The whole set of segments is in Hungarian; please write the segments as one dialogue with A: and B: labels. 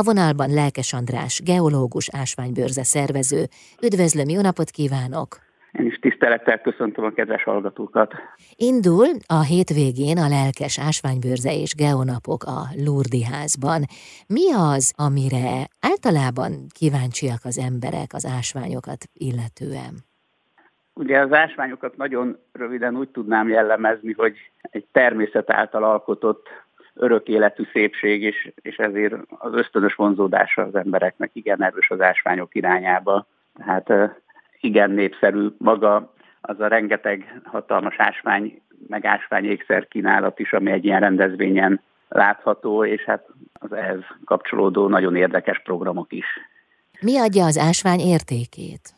A: A vonalban Lelkes András, geológus, ásványbőrze szervező. Üdvözlöm, jó napot kívánok!
B: Én is tisztelettel köszöntöm a kedves hallgatókat.
A: Indul a hétvégén a lelkes ásványbőrze és geonapok a Lurdi házban. Mi az, amire általában kíváncsiak az emberek az ásványokat illetően?
B: Ugye az ásványokat nagyon röviden úgy tudnám jellemezni, hogy egy természet által alkotott örök életű szépség, és, és ezért az ösztönös vonzódása az embereknek igen erős az ásványok irányába. Tehát igen népszerű maga az a rengeteg hatalmas ásvány, meg ásványékszer kínálat is, ami egy ilyen rendezvényen látható, és hát az ehhez kapcsolódó nagyon érdekes programok is.
A: Mi adja az ásvány értékét?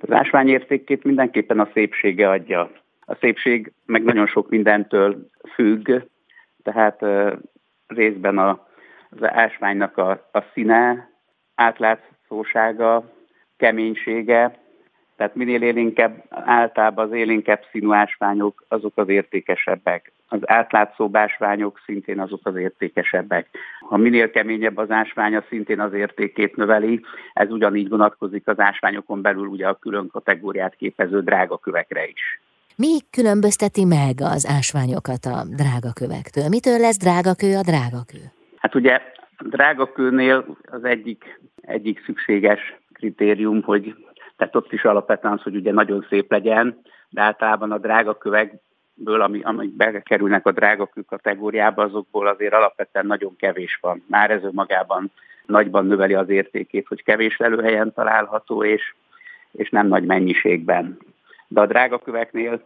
B: Az ásvány értékét mindenképpen a szépsége adja. A szépség meg nagyon sok mindentől függ, tehát részben a, az ásványnak a, a színe, átlátszósága, keménysége, tehát minél élénkebb, általában az élénkebb színű ásványok, azok az értékesebbek. Az átlátszó ásványok szintén azok az értékesebbek. Ha minél keményebb az ásványa, szintén az értékét növeli. Ez ugyanígy vonatkozik az ásványokon belül ugye a külön kategóriát képező drágakövekre is.
A: Mi különbözteti meg az ásványokat a drágakövektől? Mitől lesz drágakő a drágakő?
B: Hát ugye a drágakőnél az egyik, egyik szükséges kritérium, hogy tehát ott is alapvetően az, hogy ugye nagyon szép legyen, de általában a drágakövekből, ami, amik bekerülnek a drágakő kategóriába, azokból azért alapvetően nagyon kevés van. Már ez önmagában nagyban növeli az értékét, hogy kevés lelőhelyen található, és, és nem nagy mennyiségben. De a drágaköveknél,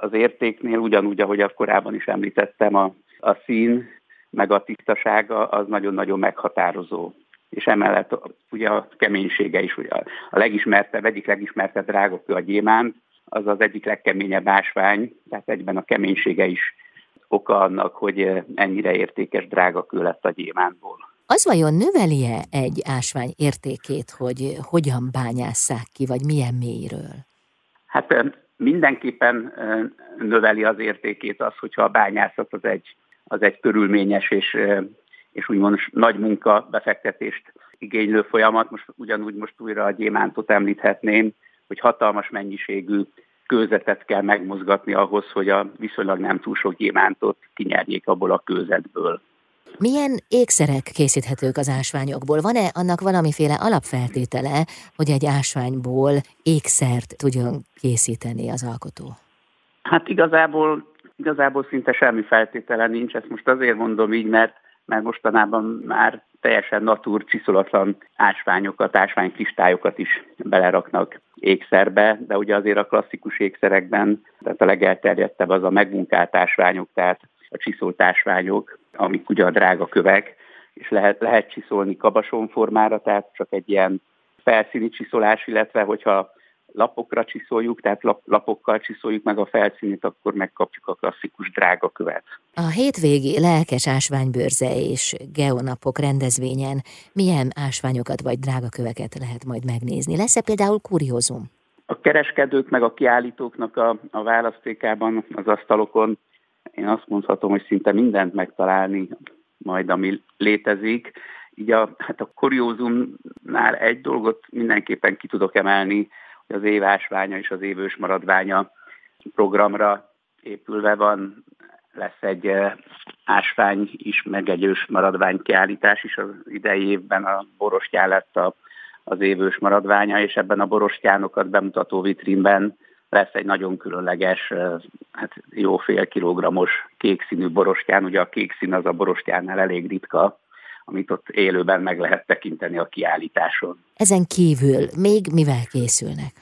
B: az értéknél ugyanúgy, ahogy a korábban is említettem, a, a szín, meg a tisztasága az nagyon-nagyon meghatározó és emellett ugye a keménysége is. Ugye a legismertebb, egyik legismertebb drágakő a gyémánt, az az egyik legkeményebb ásvány, tehát egyben a keménysége is oka annak, hogy ennyire értékes drágakő lett a gyémántból.
A: Az vajon növeli-e egy ásvány értékét, hogy hogyan bányásszák ki, vagy milyen mélyről?
B: Hát mindenképpen növeli az értékét az, hogyha a bányászat az egy, az egy körülményes és és úgymond nagy munka befektetést igénylő folyamat. Most ugyanúgy most újra a gyémántot említhetném, hogy hatalmas mennyiségű kőzetet kell megmozgatni ahhoz, hogy a viszonylag nem túl sok gyémántot kinyerjék abból a kőzetből.
A: Milyen ékszerek készíthetők az ásványokból? Van-e annak valamiféle alapfeltétele, hogy egy ásványból ékszert tudjon készíteni az alkotó?
B: Hát igazából, igazából szinte semmi feltétele nincs, ezt most azért mondom így, mert mert mostanában már teljesen natúr, csiszolatlan ásványokat, ásványkistályokat is beleraknak ékszerbe, de ugye azért a klasszikus ékszerekben, tehát a legelterjedtebb az a megmunkált ásványok, tehát a csiszolt ásványok, amik ugye a drága kövek, és lehet, lehet csiszolni kabason formára, tehát csak egy ilyen felszíni csiszolás, illetve hogyha lapokra csiszoljuk, tehát lap, lapokkal csiszoljuk meg a felszínét, akkor megkapjuk a klasszikus drága követ.
A: A hétvégi lelkes ásványbőrze és geonapok rendezvényen milyen ásványokat vagy drágaköveket lehet majd megnézni? Lesz-e például kuriózum?
B: A kereskedők meg a kiállítóknak a, a választékában, az asztalokon én azt mondhatom, hogy szinte mindent megtalálni majd, ami létezik. Így a, hát a kuriózumnál egy dolgot mindenképpen ki tudok emelni, az évásványa és az évős maradványa programra épülve van, lesz egy eh, ásvány is, meg egy ős maradvány kiállítás is az idei évben a borostyán lett a, az évős maradványa, és ebben a borostyánokat bemutató vitrínben lesz egy nagyon különleges, hát jó fél kilogrammos kék színű borostyán. Ugye a kék szín az a borostyánnál elég ritka, amit ott élőben meg lehet tekinteni a kiállításon.
A: Ezen kívül még mivel készülnek?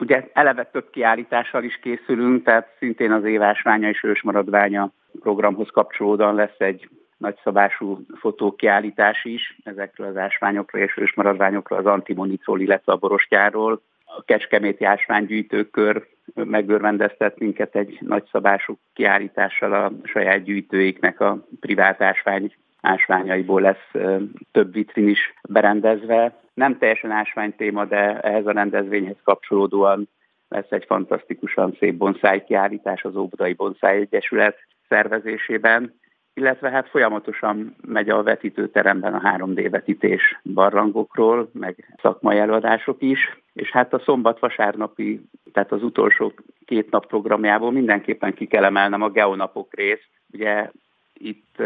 B: Ugye eleve több kiállítással is készülünk, tehát szintén az évásványa és ősmaradványa programhoz kapcsolódóan lesz egy nagyszabású fotókiállítás is ezekről az ásványokról és ősmaradványokról, az antimonitról, illetve a borostyáról. A Kecskeméti ásványgyűjtőkör megörvendeztet minket egy nagyszabású kiállítással a saját gyűjtőiknek a privát ásvány ásványaiból lesz több vitrin is berendezve. Nem teljesen ásvány téma, de ehhez a rendezvényhez kapcsolódóan lesz egy fantasztikusan szép bonszáj kiállítás az Óbudai Bonszáj Egyesület szervezésében, illetve hát folyamatosan megy a vetítőteremben a 3D vetítés barlangokról, meg szakmai előadások is, és hát a szombat-vasárnapi, tehát az utolsó két nap programjából mindenképpen ki kell emelnem a geonapok részt. Ugye itt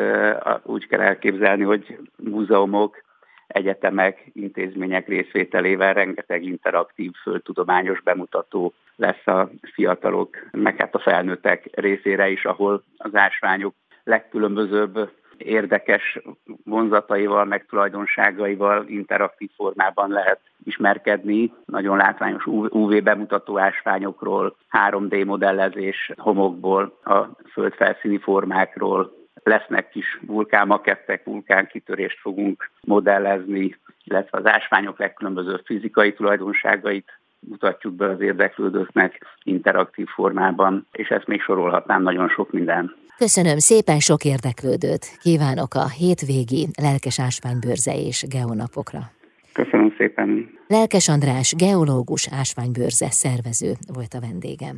B: úgy kell elképzelni, hogy múzeumok, egyetemek, intézmények részvételével rengeteg interaktív, földtudományos bemutató lesz a fiatalok, meg hát a felnőttek részére is, ahol az ásványok legkülönbözőbb érdekes vonzataival, meg tulajdonságaival interaktív formában lehet ismerkedni. Nagyon látványos UV bemutató ásványokról, 3D modellezés homokból, a földfelszíni formákról, lesznek kis vulkánmakettek, vulkánkitörést fogunk modellezni, illetve az ásványok legkülönbözőbb fizikai tulajdonságait mutatjuk be az érdeklődőknek interaktív formában, és ezt még sorolhatnám nagyon sok minden.
A: Köszönöm szépen sok érdeklődőt. Kívánok a hétvégi lelkes ásványbőrze és geonapokra.
B: Köszönöm szépen.
A: Lelkes András, geológus ásványbőrze szervező volt a vendégem.